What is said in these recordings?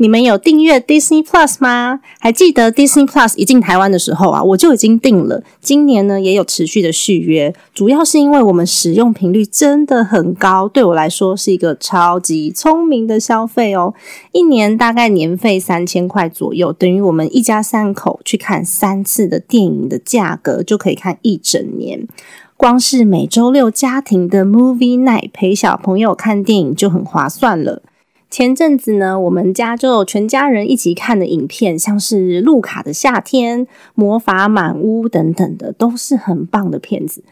你们有订阅 Disney Plus 吗？还记得 Disney Plus 一进台湾的时候啊，我就已经订了。今年呢，也有持续的续约，主要是因为我们使用频率真的很高，对我来说是一个超级聪明的消费哦。一年大概年费三千块左右，等于我们一家三口去看三次的电影的价格，就可以看一整年。光是每周六家庭的 Movie Night 陪小朋友看电影就很划算了。前阵子呢，我们家就全家人一起看的影片，像是《路卡的夏天》《魔法满屋》等等的，都是很棒的片子。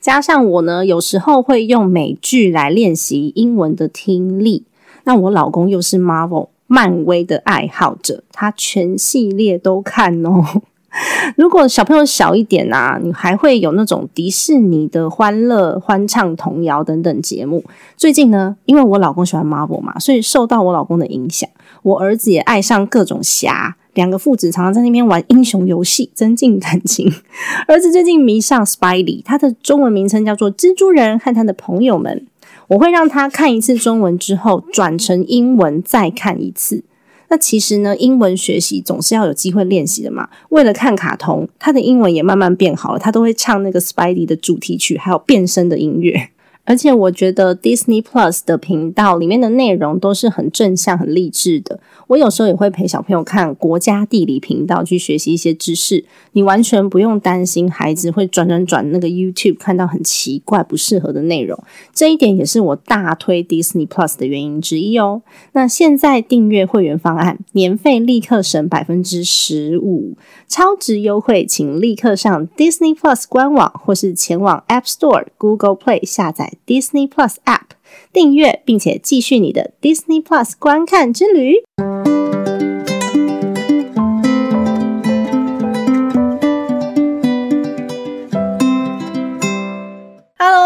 加上我呢，有时候会用美剧来练习英文的听力。那我老公又是 Marvel 漫威的爱好者，他全系列都看哦。如果小朋友小一点啊，你还会有那种迪士尼的欢乐欢唱童谣等等节目。最近呢，因为我老公喜欢 Marvel 嘛，所以受到我老公的影响，我儿子也爱上各种侠，两个父子常常在那边玩英雄游戏，增进感情。儿子最近迷上 Spidey，他的中文名称叫做蜘蛛人和他的朋友们。我会让他看一次中文之后，转成英文再看一次。那其实呢，英文学习总是要有机会练习的嘛。为了看卡通，他的英文也慢慢变好了，他都会唱那个 Spidey 的主题曲，还有变身的音乐。而且我觉得 Disney Plus 的频道里面的内容都是很正向、很励志的。我有时候也会陪小朋友看国家地理频道去学习一些知识。你完全不用担心孩子会转转转那个 YouTube 看到很奇怪、不适合的内容。这一点也是我大推 Disney Plus 的原因之一哦。那现在订阅会员方案，年费立刻省百分之十五，超值优惠，请立刻上 Disney Plus 官网或是前往 App Store、Google Play 下载。Disney Plus App 订阅，并且继续你的 Disney Plus 观看之旅。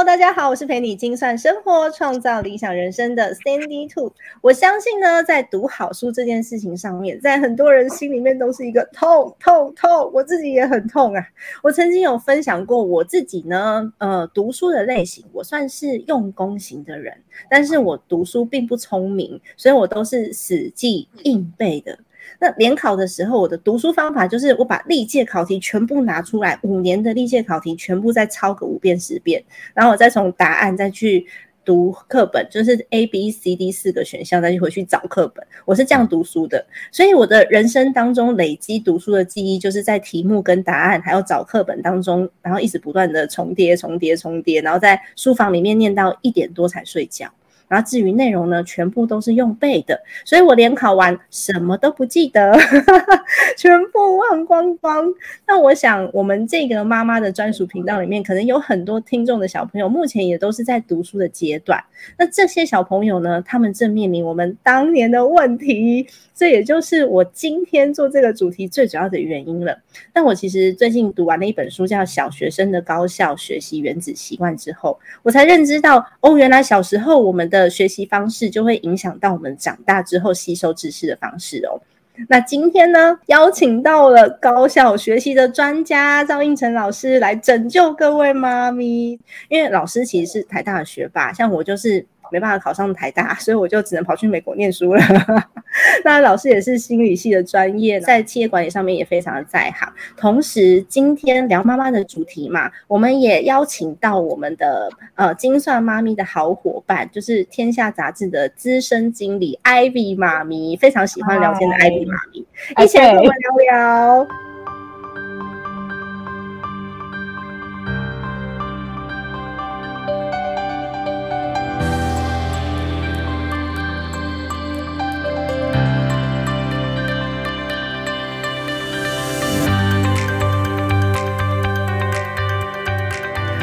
大家好，我是陪你精算生活、创造理想人生的 Sandy Two。我相信呢，在读好书这件事情上面，在很多人心里面都是一个痛痛痛，我自己也很痛啊。我曾经有分享过我自己呢，呃，读书的类型，我算是用功型的人，但是我读书并不聪明，所以我都是死记硬背的。那联考的时候，我的读书方法就是我把历届考题全部拿出来，五年的历届考题全部再抄个五遍十遍，然后我再从答案再去读课本，就是 A B C D 四个选项再去回去找课本。我是这样读书的，所以我的人生当中累积读书的记忆，就是在题目跟答案还有找课本当中，然后一直不断的重叠、重叠、重叠，然后在书房里面念到一点多才睡觉。然后至于内容呢，全部都是用背的，所以我联考完什么都不记得，全部忘光光。那我想，我们这个妈妈的专属频道里面，可能有很多听众的小朋友，目前也都是在读书的阶段。那这些小朋友呢，他们正面临我们当年的问题，这也就是我今天做这个主题最主要的原因了。那我其实最近读完了一本书，叫《小学生的高效学习原子习惯》之后，我才认知到，哦，原来小时候我们的的学习方式就会影响到我们长大之后吸收知识的方式哦。那今天呢，邀请到了高效学习的专家赵应成老师来拯救各位妈咪，因为老师其实是台大的学霸，像我就是。没办法考上台大，所以我就只能跑去美国念书了。那老师也是心理系的专业，在企业管理上面也非常的在行。同时，今天聊妈妈的主题嘛，我们也邀请到我们的呃精算妈咪的好伙伴，就是天下杂志的资深经理 Ivy 妈咪，非常喜欢聊天的 Ivy 妈咪，一起来跟我们聊聊。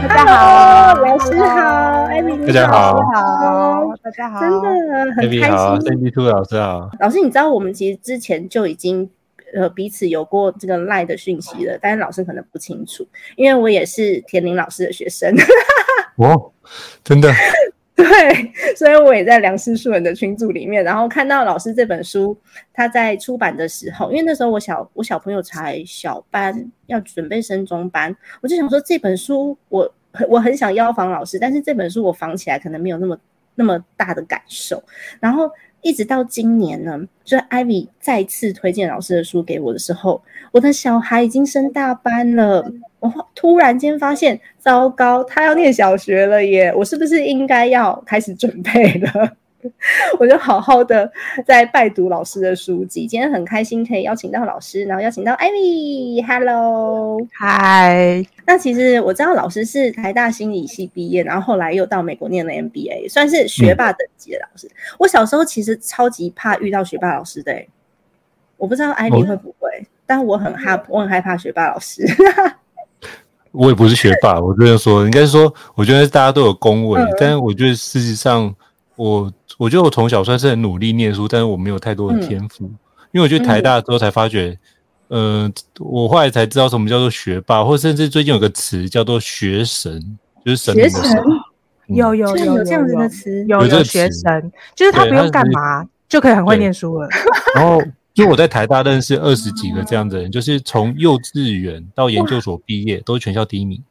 大家好，老师好，艾米大家好，好，大家好，真的很开好，心。Cindy Two 老师好。老师，你知道我们其实之前就已经呃彼此有过这个赖的讯息了，但是老师可能不清楚，因为我也是田林老师的学生，哦，真的，对，所以我也在梁师树人的群组里面，然后看到老师这本书，他在出版的时候，因为那时候我小我小朋友才小班，要准备升中班，我就想说这本书我我很想邀访老师，但是这本书我仿起来可能没有那么那么大的感受，然后一直到今年呢，就是 Ivy 再次推荐老师的书给我的时候，我的小孩已经升大班了。我突然间发现，糟糕，他要念小学了耶！我是不是应该要开始准备了？我就好好的在拜读老师的书籍。今天很开心可以邀请到老师，然后邀请到艾米，Hello，嗨，那其实我知道老师是台大心理系毕业，然后后来又到美国念了 MBA，算是学霸等级的老师。我小时候其实超级怕遇到学霸老师的、欸，我不知道艾米会不会，但我很害，我很害怕学霸老师。我也不是学霸，我这样说，应该是说，我觉得大家都有恭维，嗯。但是我觉得事实上，我我觉得我从小算是很努力念书，但是我没有太多的天赋，因为我去台大之后才发觉，呃，我后来才知道什么叫做学霸，或甚至最近有个词叫做学神，就是神神学神，嗯有有有居然有这样子的词，有有有这个学神，就是他不用干嘛就可以很会念书了。然后，就我在台大认识二十几个这样的人，就是从幼稚园到研究所毕业，都是全校第一名。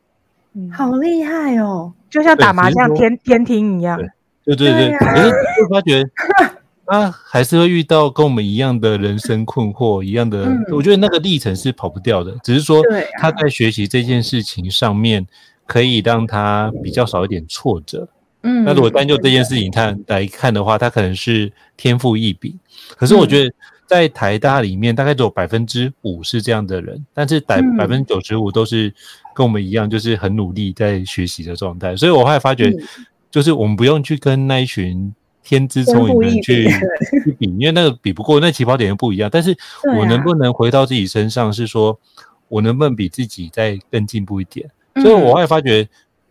嗯，好厉害哦！就像打麻将天天听一样。对对对，可是就发觉 他还是会遇到跟我们一样的人生困惑，一样的。嗯我觉得那个历程是跑不掉的，只是说他在学习这件事情上面，可以让他比较少一点挫折。嗯，那如果单就这件事情看来看的话，他可能是天赋异禀。可是我觉得在台大里面，大概只有百分之五是这样的人，但是百嗯百分之九十五都是跟我们一样，就是很努力在学习的状态。所以我后来发觉，嗯就是我们不用去跟那一群天资聪颖的人去 去比，因为那个比不过，那起跑点又不一样。但是我能不能回到自己身上，是说我能不能比自己再更进步一点？所以我后来发觉，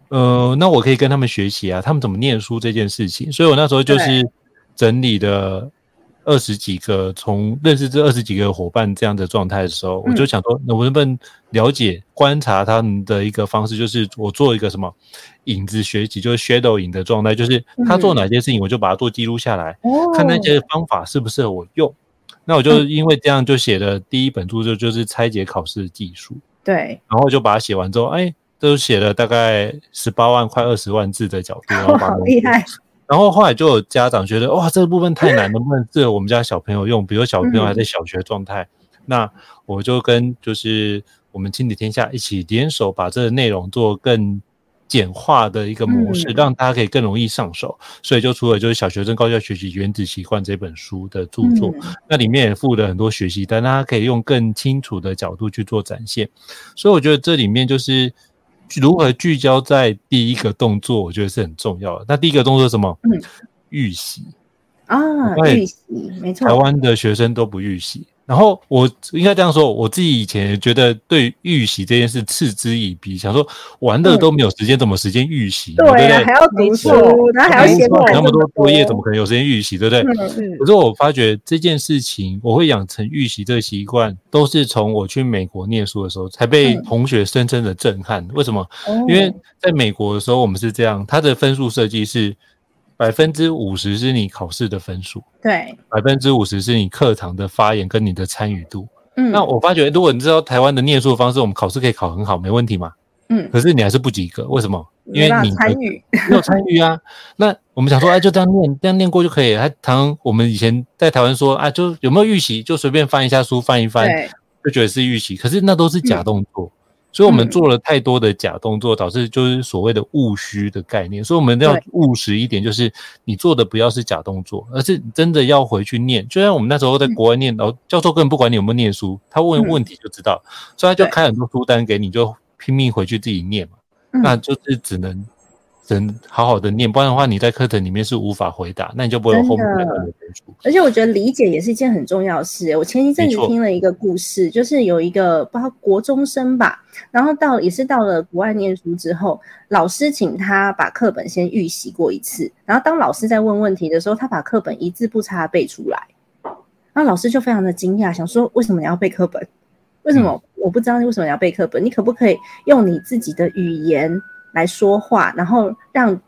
呃，那我可以跟他们学习啊，他们怎么念书这件事情。所以我那时候就是整理的二十几个，从认识这二十几个伙伴这样的状态的时候，我就想说，那我能不能了解、观察他们的一个方式，就是我做一个什么影子学习，就是 shadow 影的状态，就是他做哪些事情，我就把它做记录下来，哦看那些方法适不适合我用。那我就因为这样就写了第一本书，就就是拆解考试的技术。对，然后就把它写完之后，哎，都写了大概十八万快二十万字的角度，好厉害。然后后来就有家长觉得，哇，这个部分太难，能不能适合我们家小朋友用？比如小朋友还在小学状态，那我就跟就是我们亲子天下一起联手，把这个内容做更简化的一个模式，嗯让大家可以更容易上手。所以就出了就是《小学生高效学习原子习惯》这本书的著作。嗯那里面也附了很多学习单，大家可以用更清楚的角度去做展现。所以我觉得这里面就是如何聚焦在第一个动作，我觉得是很重要的。那第一个动作是什么？嗯，预习。啊，对预习没错，台湾的学生都不预习。然后我应该这样说，我自己以前也觉得对预习这件事嗤之以鼻，想说玩的都没有时间，怎么时间预习？对不对啊，还？要读书然后还要写那么多作业，怎么可能有时间预习？对不对？嗯可是我发觉这件事情，我会养成预习这个习惯，都是从我去美国念书的时候才被嗯同学深深的震撼。为什么？哦因为在美国的时候，我们是这样，它的分数设计是百分之五十是你考试的分数，对，百分之五十是你课堂的发言跟你的参与度。嗯，那我发觉，如果你知道台湾的念书的方式，我们考试可以考很好，没问题嘛。嗯可是你还是不及格，为什么？因为你参与，没有参与啊。那我们想说，哎，就这样念，这样念过就可以了。他常我们以前在台湾说，啊，就有没有预习，就随便翻一下书，翻一翻，就觉得是预习。可是那都是假动作，所以我们嗯。做了太多的假动作，导致就是所谓的务虚的概念。所以我们要务实一点，就是你做的不要是假动作，而是真的要回去念。就像我们那时候在国外念，然后教授根本不管你有没有念书，他问嗯。问题就知道，所以他就开很多书单给你，就拼命回去自己念嘛。嗯。那就是只能真好好的念，不然的话你在课程里面是无法回答，那你就不会有后面的。而且我觉得理解也是一件很重要的事。我前一阵子听了一个故事，就是有一个不知道国中生吧，然后到也是到了国外念书之后，老师请他把课本先预习过一次，然后当老师在问问题的时候，他把课本一字不差地背出来，然后老师就非常的惊讶，想说为什么你要背课本？为什么我不知道你为什么要背课本？你可不可以用你自己的语言来说话，然后让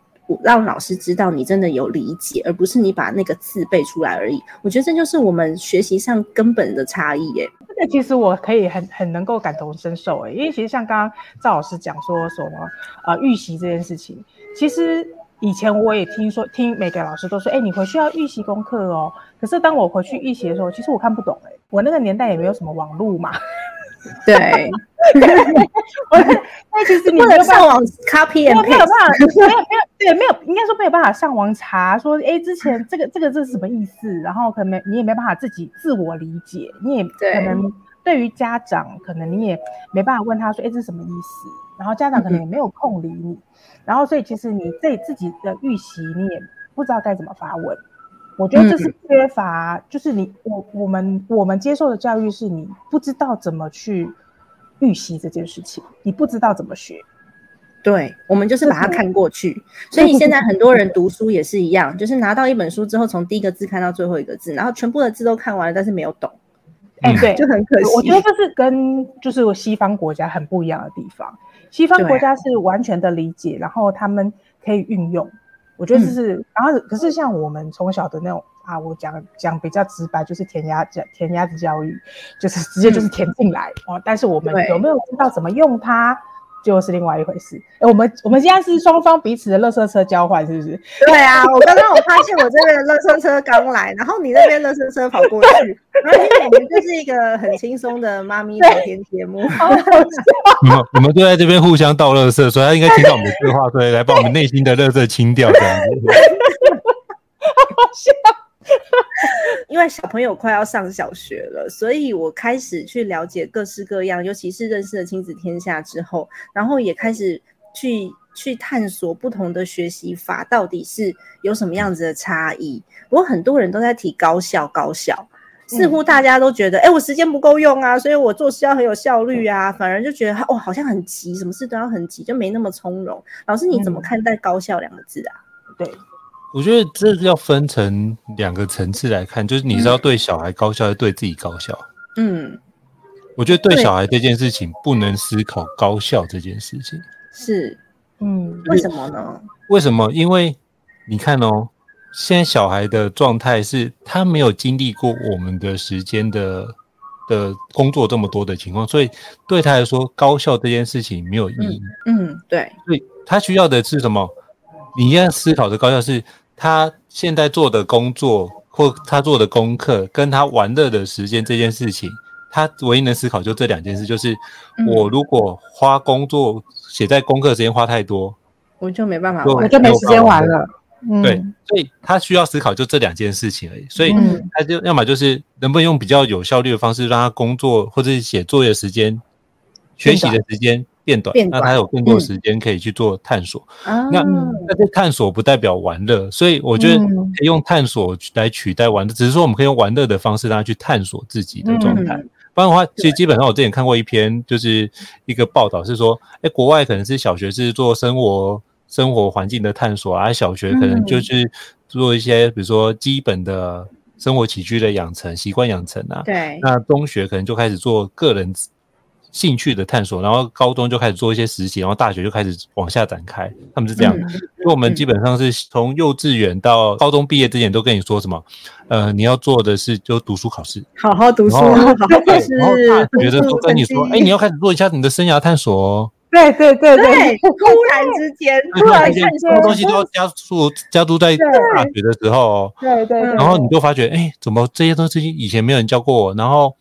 让老师知道你真的有理解，而不是你把那个字背出来而已。我觉得这就是我们学习上根本的差异耶。这个其实我可以很很能够感同身受诶，因为其实像刚刚赵老师讲说什么呃预习这件事情，其实以前我也听说听每个老师都说，哎，你回去要预习功课哦。可是当我回去预习的时候，其实我看不懂诶，我那个年代也没有什么网络嘛，对，我那其实你上网 copy 没有 and 没有办。法，没有没有对，没有应该说没有办法上网查说，哎，之前这个这个这是什么意思？然后可能你也没办法自己自我理解，你也对可能对于家长，可能你也没办法问他说，哎，这是什么意思？然后家长可能也没有空理你，然后所以其实你对自己的预习，你也不知道该怎么发问。我觉得这是缺乏，就是你我我们我们接受的教育是你不知道怎么去预习这件事情，你不知道怎么学。对，我们就是把它看过去。所以现在很多人读书也是一样，就是拿到一本书之后，从第一个字看到最后一个字，然后全部的字都看完了，但是没有懂，哎、嗯对，就很可惜。我觉得这是跟就是西方国家很不一样的地方。西方国家是完全的理解，然后他们可以运用。我觉得这是，然后可是像我们从小的那种啊，我讲讲比较直白，就是填鸭教填鸭子教育，就是直接就是填进来、哦。但是我们有没有知道怎么用它，就是另外一回事。哎，我们我们现在是双方彼此的垃圾车交换，是不是？对啊，我刚刚我发现我这边的垃圾车刚来，然后你那边垃圾车跑过去，然后因为我们就是一个很轻松的妈咪聊天节目。你们你们都在这边互相倒垃圾，所以他应该听到我们的对话，所以来把我们内心的垃圾清掉这样子。因为小朋友快要上小学了，所以我开始去了解各式各样，尤其是认识了亲子天下之后，然后也开始去去探索不同的学习法到底是有什么样子的差异。不过很多人都在提高效，高效。似乎大家都觉得，哎、我时间不够用啊，所以我做事要很有效率啊，反而就觉得，哦，好像很急，什么事都要很急，就没那么从容。老师，你怎么嗯看待高效两个字啊？对，我觉得这要分成两个层次来看，就是你是要对小孩高效，还是对自己高效？嗯，我觉得对对小孩这件事情不能思考高效这件事情。是嗯，为什么呢？为什么？因为你看哦，现在小孩的状态是他没有经历过我们的时间的的工作这么多的情况，所以对他来说，高效这件事情没有意义。嗯，对，所以他需要的是什么？你要思考的高效是他现在做的工作或他做的功课，跟他玩乐的时间这件事情，他唯一能思考就这两件事，就是嗯。我如果花工作写在功课时间花太多，我就没办法玩我就没时间玩了。嗯，对，所以他需要思考就这两件事情而已。所以嗯。他就要么就是能不能用比较有效率的方式，让他工作或者是写作业时间、学习的。时间变短，那他有更多嗯时间可以去做探索。那。那但是探索不代表玩乐，所以我觉得嗯可以用探索来取代玩乐，只是说我们可以用玩乐的方式让他去探索自己的状态。嗯不然的话，其实基本上我之前看过一篇，就是一个报道是说，哎，国外可能是小学是做生活生活环境的探索啊，小学可能嗯就是做一些比如说基本的生活起居的养成、习惯养成啊。对，那中学可能就开始做个人兴趣的探索，然后高中就开始做一些实习，然后大学就开始往下展开。他们是这样，嗯所以我们基本上是从幼稚园到高中毕业之前都跟你说什么？呃，你要做的是就读书考试，好好读书，好好考对，试然后大学的时候跟你说，哎，你要要开始做一下你的生涯探索哦。对对对对，突然之间，突然 什么东西都要加速加速在大学的时候哦，对对然后你就发觉，哎，怎么这些东西以前没有人教过我？然后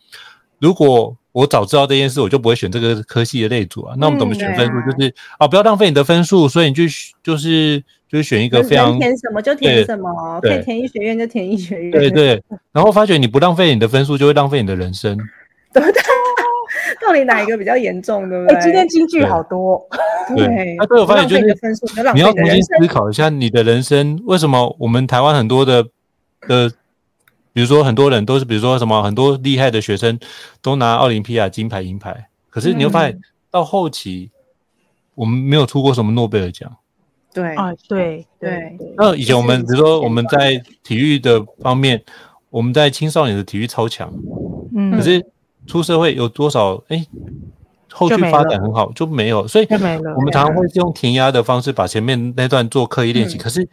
如果我早知道这件事，我就不会选这个科系的类组啊。那我们怎么选分数？就是啊，不要浪费你的分数，所以你就就是就是选一个非常填什么就填什么，可以填医学院就填医学院，对对，然后发觉你不浪费你的分数，就会浪费你的人生。对 不对？到底哪一个比较严重，对不对？哎，今天金句好多，对那对我发现就是浪费的分数你要重新思考一下你的人生，为什么我们台湾很多的的，比如说很多人都是，比如说什么很多厉害的学生都拿奥林匹亚金牌、银牌，可是你会发现到后期我们没有出过什么诺贝尔奖。对。啊，对对对，那以前我们比如说我们在体育的方面，我们在青少年的体育超强，嗯。可是出社会有多少哎，后续发展很好就没有，所以就没了我们常常会用填鸭的方式把前面那段做刻意练习，嗯。可是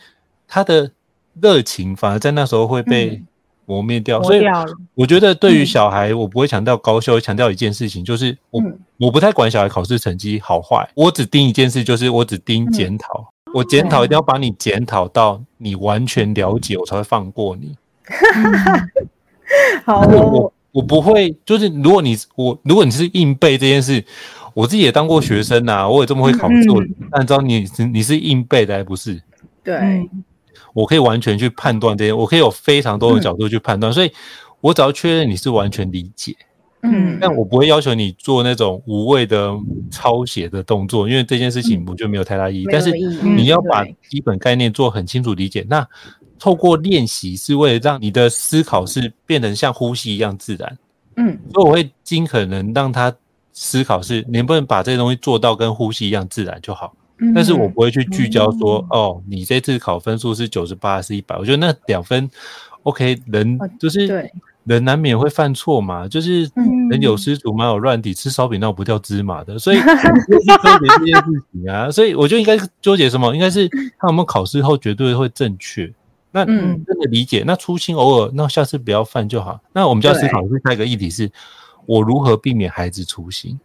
他的热情反而在那时候会被嗯磨灭掉。所以。我觉得对于嗯小孩，我不会强调高效，会强调一件事情，就是我、嗯我不太管小孩考试成绩好坏，我只盯一件事，就是我只盯检讨。我检讨一定要把你检讨到你完全了解，我才会放过你。好我哦我我不会，就是如果你我如果你是硬背这件事，我自己也当过学生呐、我也这么会考试，我但知道你是你是硬背的，还不是？对嗯，我可以完全去判断这些，我可以有非常多的角度去判断，所以我只要确认你是完全理解，嗯但我不会要求你做那种无谓的抄写的动作，因为这件事情我觉得没有太大意义。没但是你要把基本概念做很清楚理解，那透过练习是为了让你的思考是变成像呼吸一样自然。嗯所以我会尽可能让他思考是能不能把这些东西做到跟呼吸一样自然就好。嗯但是我不会去聚焦说，哦，你这次考分数是九十八还是一百？我觉得那两分，OK，人哦就是对人难免会犯错嘛，就是嗯人有失足，马有乱底，吃烧饼闹不掉芝麻的，所以 就是纠结这件事情啊。所以我就应该纠结什么？应该是他有没有考试后绝对会正确。那嗯真的理解，那粗心偶尔，那下次不要犯就好。那我们就要思考的是下一个议题是，我如何避免孩子粗心？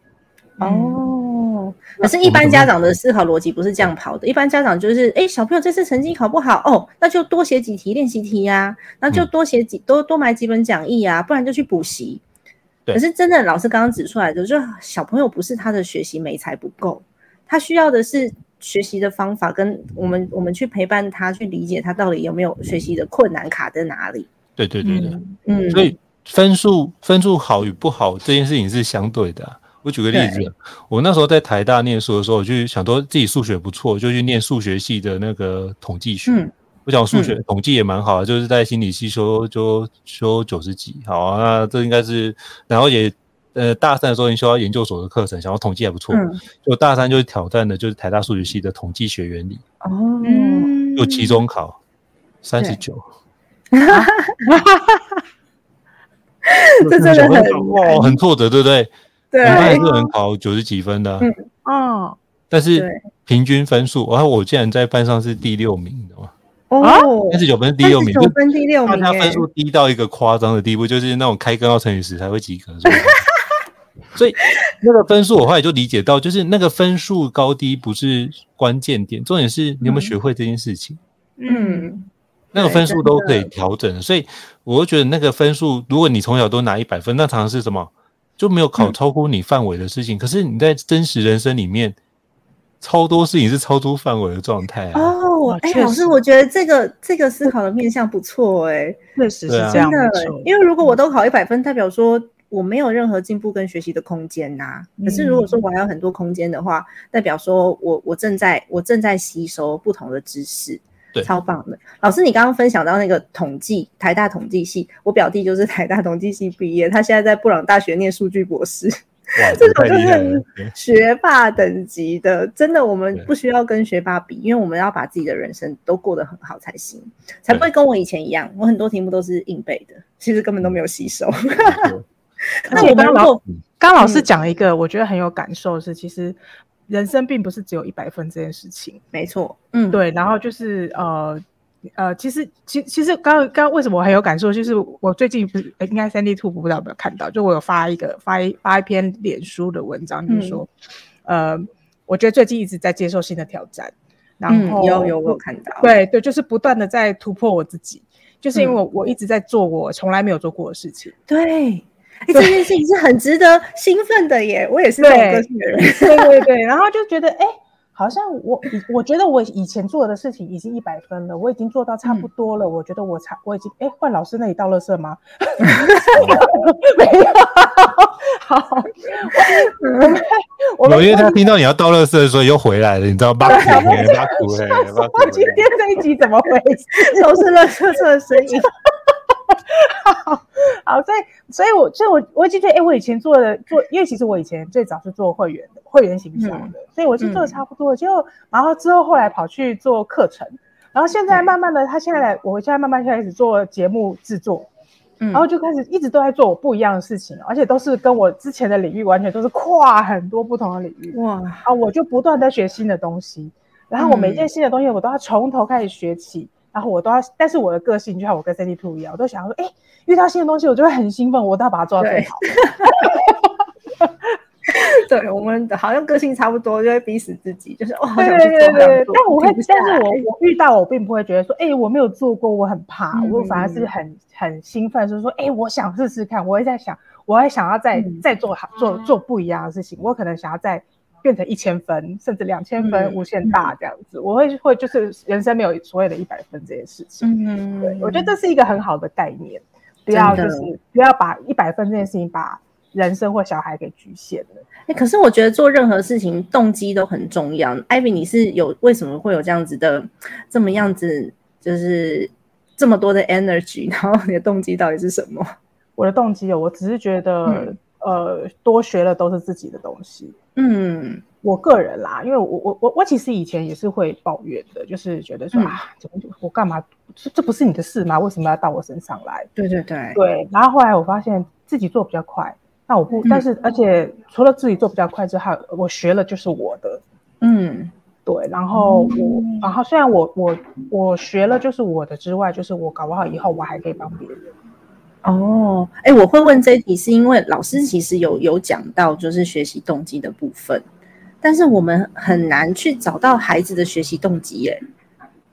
哦，可是，一般家长的思考逻辑不是这样跑的。一般家长就是，哎，小朋友这次成绩考不好，哦，那就多写几题练习题呀、那就嗯多写几多多买几本讲义啊，不然就去补习。对可是真的，老师刚刚指出来的，就是小朋友不是他的学习没才不够，他需要的是学习的方法，跟我们我们去陪伴他，去理解他到底有没有学习的困难卡在哪里。对对对对。嗯嗯，所以分数分数好与不好这件事情是相对的啊、我举个例子，我那时候在台大念书的时候，我就想说自己数学不错，就去念数学系的那个统计学。嗯。我想数学、统计也蛮好的，就是在心理系修就修九十几，好啊，那这应该是，然后也呃大三的时候已经修到研究所的课程，想要统计还不错，嗯。就大三就是挑战的就是台大数学系的统计学原理，哦，嗯。就期中考三十九，这真的很哇很挫折，对不对？对你们也是有人考九十几分的啊、嗯哦，但是平均分数，然后我竟然在班上是第六名，的嘛？哦，三十九分是第六名，九分第六名哎大家分数低到一个夸张的地步，就是那种开根号乘以十才会及格。所以那个分数，我后来就理解到，就是那个分数高低不是关键点，重点是你有没有学会这件事情。嗯那个分数都可以调整，所以我就觉得那个分数，如果你从小都拿一百分，那常常是什么就没有考嗯超乎你范围的事情。可是你在真实人生里面，超多事情是超出范围的状态啊。哦哇，哎，老师，我觉得这个这个思考的面向不错哎，确实是这样，真的因为如果我都考一百分，代表说我没有任何进步跟学习的空间呐、可是如果说我还有很多空间的话，代表说我我正在我正在吸收不同的知识。对超棒的，老师，你刚刚分享到那个统计，台大统计系，我表弟就是台大统计系毕业，他现在在布朗大学念数据博士。哇，这种就是学霸等级的，真的，我们不需要跟学霸比，因为我们要把自己的人生都过得很好才行，才不会跟我以前一样，我很多题目都是硬背的，其实根本都没有吸收。那我们如果刚老师嗯讲一个，我觉得很有感受的是，其实人生并不是只有一百分这件事情。没错，嗯，对，然后就是呃呃，其实其其实刚刚刚为什么我很有感受，就是我最近不是呃应该三 D 兔不知道有没有看到，就我有发一个发一发一篇脸书的文章，就是说，呃，我觉得最近一直在接受新的挑战，然嗯，后有有我有看到，，对对，就是不断的在突破我自己，就是因为嗯。我我一直在做我从来没有做过的事情。对，哎，这件事情是很值得兴奋的耶，我也是这种对个性的人，对对对，然后就觉得哎。好像我以我觉得我以前做的事情已经一百分了，我已经做到差不多了。我觉得我差我已经哎，换老师那里倒垃圾吗？没有，好，我们我们因为他听到你要倒垃圾的时候又回来了，你知道吗？巴苦嘿，巴苦嘿，巴苦我今天这一集怎么回事？都是垃圾车的声音。好，所以所以我所以我我已经觉得，哎，我以前做的做，因为其实我以前最早是做会员的，会员行销的，所以我是做的差不多了。就然后之后后来跑去做课程，然后现在慢慢的，他现在来，我现在慢慢开始做节目制作，嗯然后就开始一直都在做我不一样的事情，而且都是跟我之前的领域完全都是跨很多不同的领域。哇，啊，我就不断在学新的东西，然后我每一件新的东西我都要从头开始学起，然后我都要，但是我的个性就像我跟 Cindy Two 一样，我都想要说，哎，遇到新的东西我就会很兴奋，我都要把它做到最对好。对我们好像个性差不多，就会逼死自己，就是哦，好对想对对但我会但是我我遇到我并不会觉得说，哎，我没有做过，我很怕，嗯我反而是很很兴奋，就是说，哎，我想试试看，我也在想，我还想要再嗯。再做好做做不一样的事情，我可能想要再变成一千分，甚至两千分，嗯无限大这样子，我会会就是人生没有所谓的一百分这件事情。嗯，对，我觉得这是一个很好的概念，不要就是不要把一百分这件事情把人生或小孩给局限了。哎、可是我觉得做任何事情动机都很重要。Ivy，你是有为什么会有这样子的这么样子，就是这么多的 energy，然后你的动机到底是什么？我的动机有，我只是觉得，嗯呃，多学了都是自己的东西。嗯我个人啦，因为我我我我其实以前也是会抱怨的，就是觉得说、嗯啊，怎么我干嘛？这这不是你的事吗？为什么要到我身上来？对对对，对，然后后来我发现自己做比较快，那我不，嗯但是而且除了自己做比较快之外，我学了就是我的，嗯对，然后我，然后虽然我我我学了就是我的之外，就是我搞不好以后我还可以帮别人。哦，哎、我会问这一题是因为老师其实有有讲到就是学习动机的部分，但是我们很难去找到孩子的学习动机耶。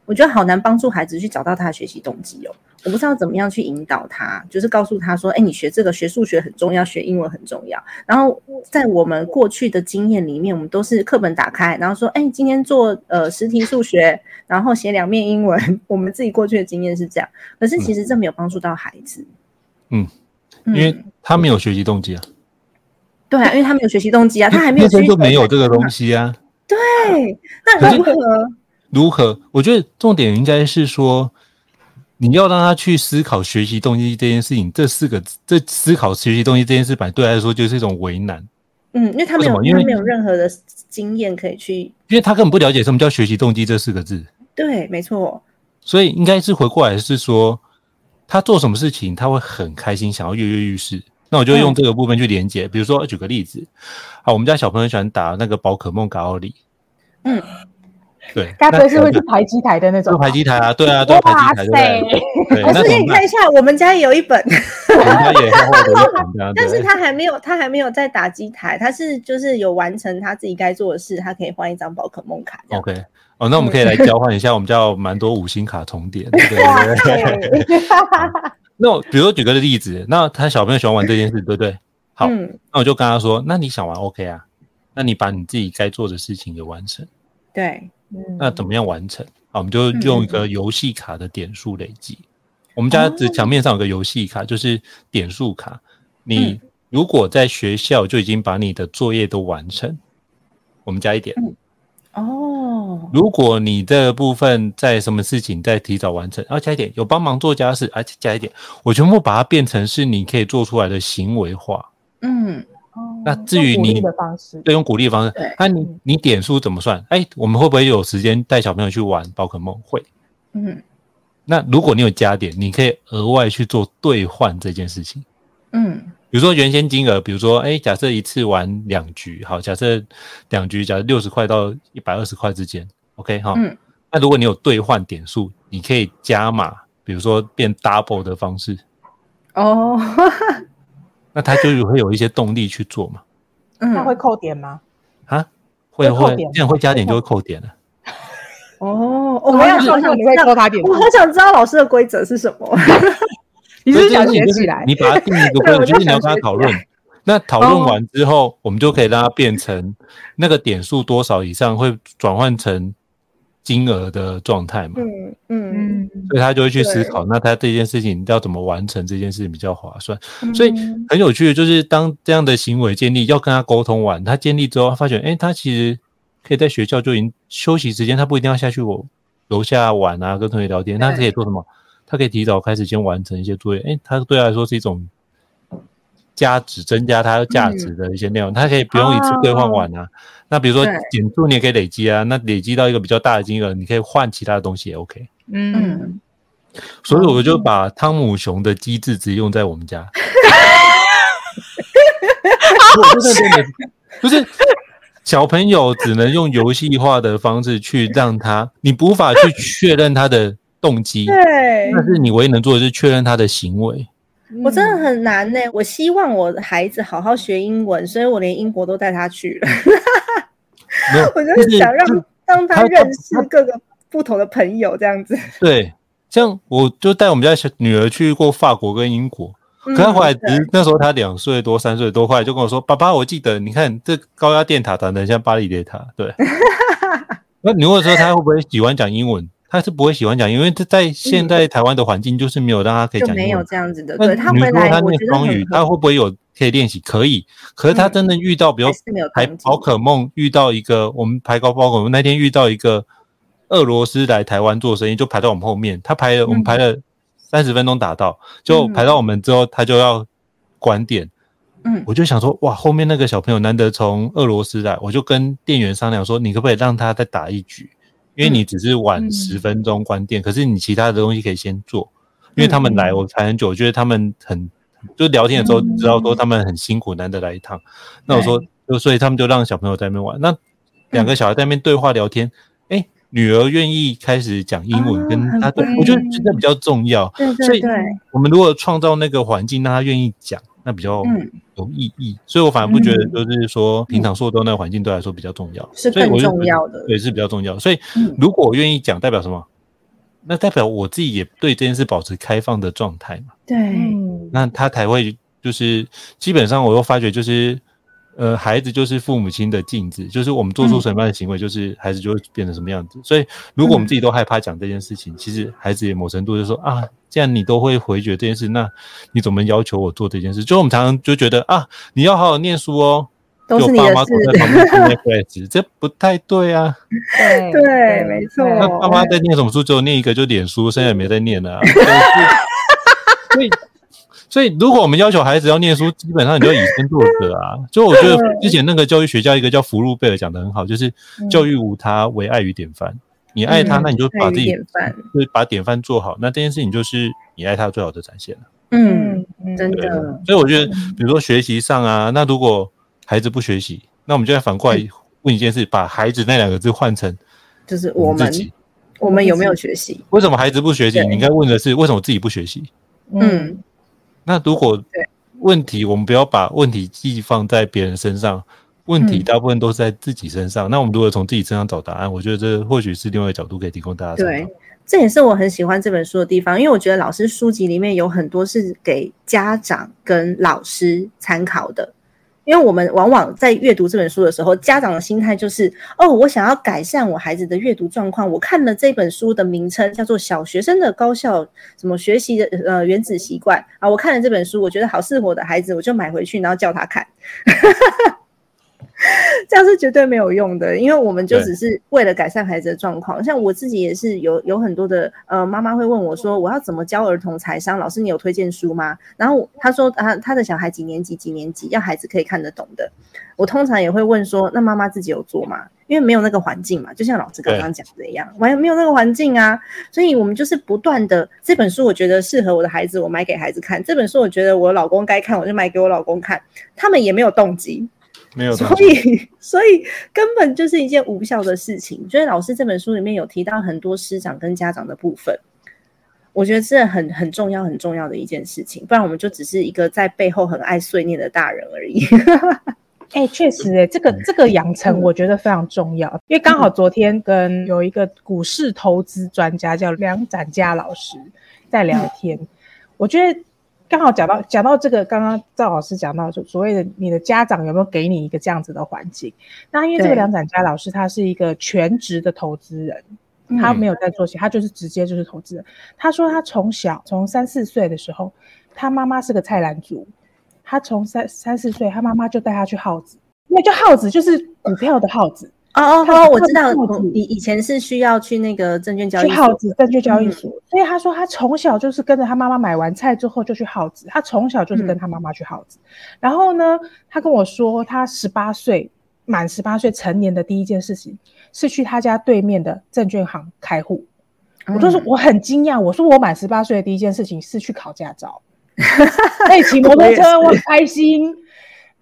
我觉得好难帮助孩子去找到他的学习动机哦。我不知道怎么样去引导他，就是告诉他说：“哎，你学这个学数学很重要，学英文很重要。”然后在我们过去的经验里面，我们都是课本打开，然后说：“哎，今天做呃十题数学，然后写两面英文。”我们自己过去的经验是这样，可是其实这没有帮助到孩子。嗯因为他没有学习动机啊，对啊，因为他没有学习动机啊，他还没有天生就没有这个东西啊。对，那如何？如何？我觉得重点应该是说，你要让他去思考学习动机这件事情。这四个字，这思考学习动机这件事，本来对他来说就是一种为难，嗯，因为他没有，因为他没有任何的经验可以去。因为他根本不了解什么叫学习动机这四个字。对，没错。所以应该是回过来是说，他做什么事情他会很开心，想要跃跃欲试。那我就用这个部分去连接，比如说举个例子，好，我们家小朋友喜欢打那个宝可梦卡奥里，嗯，对，该不会是会那去排机台的那种排机台啊，对啊，对啊，排机台，对不对？对，老师那怎么办给你看一？下，我们家也有一本，我们家也厚厚的一本，但是他还没有，他还没有在打机台，他是就是有完成他自己该做的事，他可以换一张宝可梦卡。OK，哦，那我们可以来交换一下，我们家有蛮多五星卡重叠的。对对对对那我比如说举个例子，那他小朋友喜欢玩这件事，对不对？好，嗯，那我就跟他说，那你想玩 OK 啊？那你把你自己该做的事情给完成。对，嗯那怎么样完成？好，我们就用一个游戏卡的点数累积。我们家的墙面上有个游戏卡，就是点数卡。你如果在学校就已经把你的作业都完成，我们加一点。哦，如果你这部分在什么事情在提早完成，要加一点；有帮忙做家事，而且加一点。我全部把它变成是你可以做出来的行为化。嗯，那至于你对，用鼓励的方式对。那你你点数怎么算？哎，我们会不会有时间带小朋友去玩宝可梦？会。嗯那如果你有加点，你可以额外去做兑换这件事情。嗯比如说原先金额，比如说，哎，假设一次玩两局，好，假设两局，假设六十块到一百二十块之间，OK 哈。嗯那如果你有兑换点数，你可以加码，比如说变 double 的方式，哦，那他就会有一些动力去做嘛。嗯他会扣点吗？啊，会会会扣点，这样会加点就会扣点了。哦，我我要好想说你会扣他点数我，好想知道老师的规则是什么。你是想所以这件事情就是学起来？你把它定一个规则，就就是你要跟他讨论。那讨论完之后，我们就可以让它变成那个点数多少以上会转换成金额的状态嘛，嗯嗯，所以他就会去思考，那他这件事情要怎么完成这件事情比较划算。嗯所以很有趣的就是，当这样的行为建立，要跟他沟通完，他建立之后，他发觉，哎，他其实可以在学校就已经休息时间，他不一定要下去我楼下玩啊，跟同学聊天，他可以做什么？他可以提早开始先完成一些作业，哎，他对他来说是一种价值增加它价值的一些内容，它可以不用一次兑换完啊。那比如说对点数你也可以累积啊，那累积到一个比较大的金额，你可以换其他的东西也 OK。嗯，所以我就把汤姆熊的机制直接用在我们家。我真的真的就是小朋友只能用游戏化的方式去让他，你无法去确认他的动机，对，但是你唯一能做的是确认他的行为。我真的很难呢、我希望我的孩子好好学英文，所以我连英国都带他去了。哈哈，我就是想让让他他认识各个不同的朋友，这样子。对，像我就带我们家小女儿去过法国跟英国，嗯可她回来只是那时候她两岁多、三岁多，后来就跟我说：“爸爸，我记得你看这高压电塔长得很像巴黎铁塔。”对。那你问说他会不会喜欢讲英文？他是不会喜欢讲，因为这在现在台湾的环境就是没有让他可以讲没有。这样子的。他回来，我觉得念双语，他会不会有可以练习？可以。可是他嗯真的遇到，比如排宝可梦遇到一个，我们排高宝可梦那天遇到一个俄罗斯来台湾做生意，就排到我们后面。他排了，我们排了三十分钟打到，就嗯排到我们之后，他就要关店。嗯我就想说，哇，后面那个小朋友难得从俄罗斯来，我就跟店员商量说，你可不可以让他再打一局？因为你只是晚嗯十分钟关店，可是你其他的东西可以先做。因为他们来我才很久，我觉得他们很就聊天的时候知道说他们很辛苦，难得来一趟。那我说，就所以他们就让小朋友在那边玩。那两个小孩在那边对话聊天，哎、女儿愿意开始讲英文，啊跟他我觉得这比较重要。对所以对对，我们如果创造那个环境，让他愿意讲，那比较嗯有意义。所以我反而不觉得，就是说平常受到那个环境对我来说比较重要，是更重要的对，是比较重要。所以嗯如果我愿意讲，代表什么？那代表我自己也对这件事保持开放的状态嘛。对，嗯，那他才会就是基本上我又发觉就是。呃，孩子就是父母亲的镜子，就是我们做出什么样的行为，就是孩子就会变成什么样子。所以，如果我们自己都害怕讲这件事情，其实孩子也某程度就说啊，既然你都会回绝这件事，那你怎么要求我做这件事？就我们常常就觉得啊，你要好好念书哦，都是就你的事爸妈躲。在旁边看 Netflix，这不太对啊。对对没错那爸妈在念什么书？只有念一个就脸书，现在也没在念了、啊。所以，所以如果我们要求孩子要念书，基本上你就以身作则啊。就我觉得之前那个教育学家一个叫福禄贝尔讲的很好，就是教育无他，唯爱与典范。你爱他，嗯那你就把自己典范就是把典范做好。那这件事情就是你爱他最好的展现了。嗯，真的，所以我觉得，比如说学习上啊，那如果孩子不学习，那我们就要反过来问一件事，把孩子那两个字换成就是我们自己。我们有没有学习？为什么孩子不学习？你应该问的是为什么自己不学习？嗯，那如果问题，我们不要把问题寄放在别人身上，问题嗯大部分都是在自己身上。那我们如何从自己身上找答案？我觉得这或许是另外一个角度可以提供大家对。，这也是我很喜欢这本书的地方，因为我觉得老师书籍里面有很多是给家长跟老师参考的。因为我们往往在阅读这本书的时候，家长的心态就是：哦，我想要改善我孩子的阅读状况。我看了这本书的名称叫做《小学生的高效什么学习的呃原子习惯》啊，我看了这本书，我觉得好适合我的孩子，我就买回去，然后叫他看。这样是绝对没有用的，因为我们就只是为了改善孩子的状况。像我自己也是有有很多的呃妈妈会问我说，我要怎么教儿童财商？老师，你有推荐书吗？然后他说啊，他的小孩几年级几年级，要孩子可以看得懂的。我通常也会问说，那妈妈自己有做吗？因为没有那个环境嘛，就像老师刚刚讲的一样，完没有那个环境啊，所以我们就是不断的这本书，我觉得适合我的孩子，我买给孩子看；这本书我觉得我老公该看，我就买给我老公看。他们也没有动机，所没有所以，所以根本就是一件无效的事情。所以老师这本书里面有提到很多师长跟家长的部分，我觉得这很很重要、很重要的一件事情。不然我们就只是一个在背后很爱碎念的大人而已。哎，确实，哎，这个这个养成我觉得非常重要，因为刚好昨天跟有一个股市投资专家叫梁展佳老师在聊天，我觉得刚好讲到讲到这个，刚刚赵老师讲到就所谓的你的家长有没有给你一个这样子的环境？那因为这个梁展佳老师他是一个全职的投资人，他没有在做戏，他就是直接就是投资人。他说他从小从三四岁的时候，他妈妈是个菜篮族，他从三三四岁，他妈妈就带他去耗子，因为就耗子就是股票的耗子。哦哦他哦，我知道以以前是需要去那个证券交易去所耗子证券交易所，所以他说他从小就是跟着他妈妈买完菜之后就去耗子，他从小就是跟他妈妈去耗子。然后呢，他跟我说，他十八岁满十八岁成年的第一件事情是去他家对面的证券行开户。我就说我很惊讶，我说我满十八岁的第一件事情是去考驾照，可以骑摩托车，我很开心。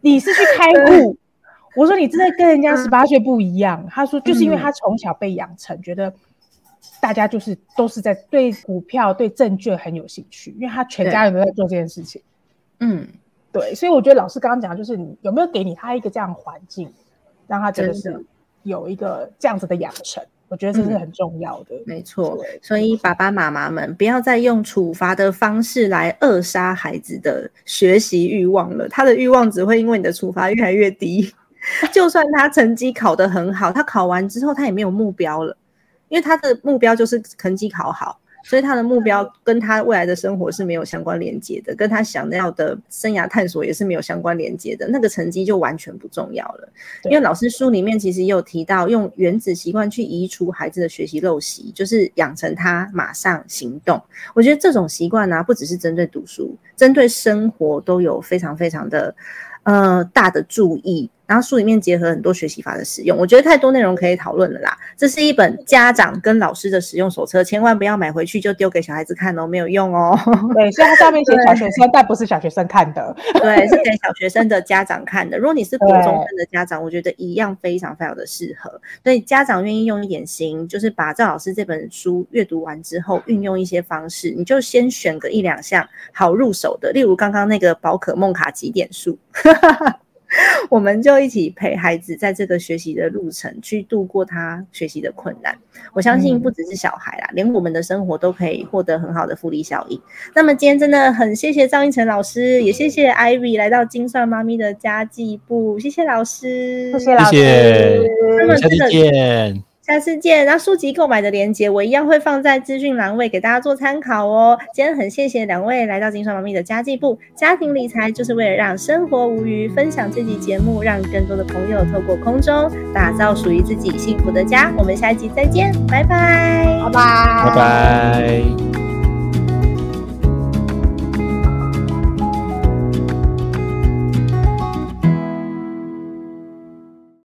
你是去开户？我说你真的跟人家十八岁不一样。他说就是因为他从小被养成，觉得大家就是都是在对股票、对证券很有兴趣，因为他全家人都在做这件事情。嗯，对，所以我觉得老师刚刚讲，就是你有没有给你他一个这样的环境，让他真的是有一个这样子的养成，我觉得这是很重要的。没错。所以爸爸妈妈们不要再用处罚的方式来扼杀孩子的学习欲望了，他的欲望只会因为你的处罚越来越低。就算他成绩考得很好，他考完之后他也没有目标了，因为他的目标就是成绩考好，所以他的目标跟他未来的生活是没有相关连接的，跟他想要的生涯探索也是没有相关连接的，那个成绩就完全不重要了。因为老师书里面其实也有提到，用原子习惯去移除孩子的学习陋习，就是养成他马上行动。我觉得这种习惯呢、不只是针对读书，针对生活都有非常非常的呃大的注意。然后书里面结合很多学习法的使用，我觉得太多内容可以讨论了啦。这是一本家长跟老师的使用手册，千万不要买回去就丢给小孩子看哦，没有用哦。对，所以它上面写小学生，但不是小学生看的。对，是给小学生的家长看的。如果你是国中对生的家长，我觉得一样非常非常的适合。所以家长愿意用一点心，就是把赵老师这本书阅读完之后，运用一些方式，你就先选个一两项好入手的，例如刚刚那个宝可梦卡几点数。我们就一起陪孩子在这个学习的路程去度过他学习的困难。我相信不只是小孩啦，连我们的生活都可以获得很好的复利效应。那么今天真的很谢谢张一成老师，也谢谢 Ivy 来到精算妈咪的家计部，谢谢老师，谢谢老师，谢谢那么下次见。下次见。那书籍购买的链接我一样会放在资讯栏位给大家做参考哦。今天很谢谢两位来到金算妈咪的家计部，家庭理财就是为了让生活无余。分享这集节目，让更多的朋友透过空中打造属于自己幸福的家。我们下一集再见，拜拜，拜拜，拜拜。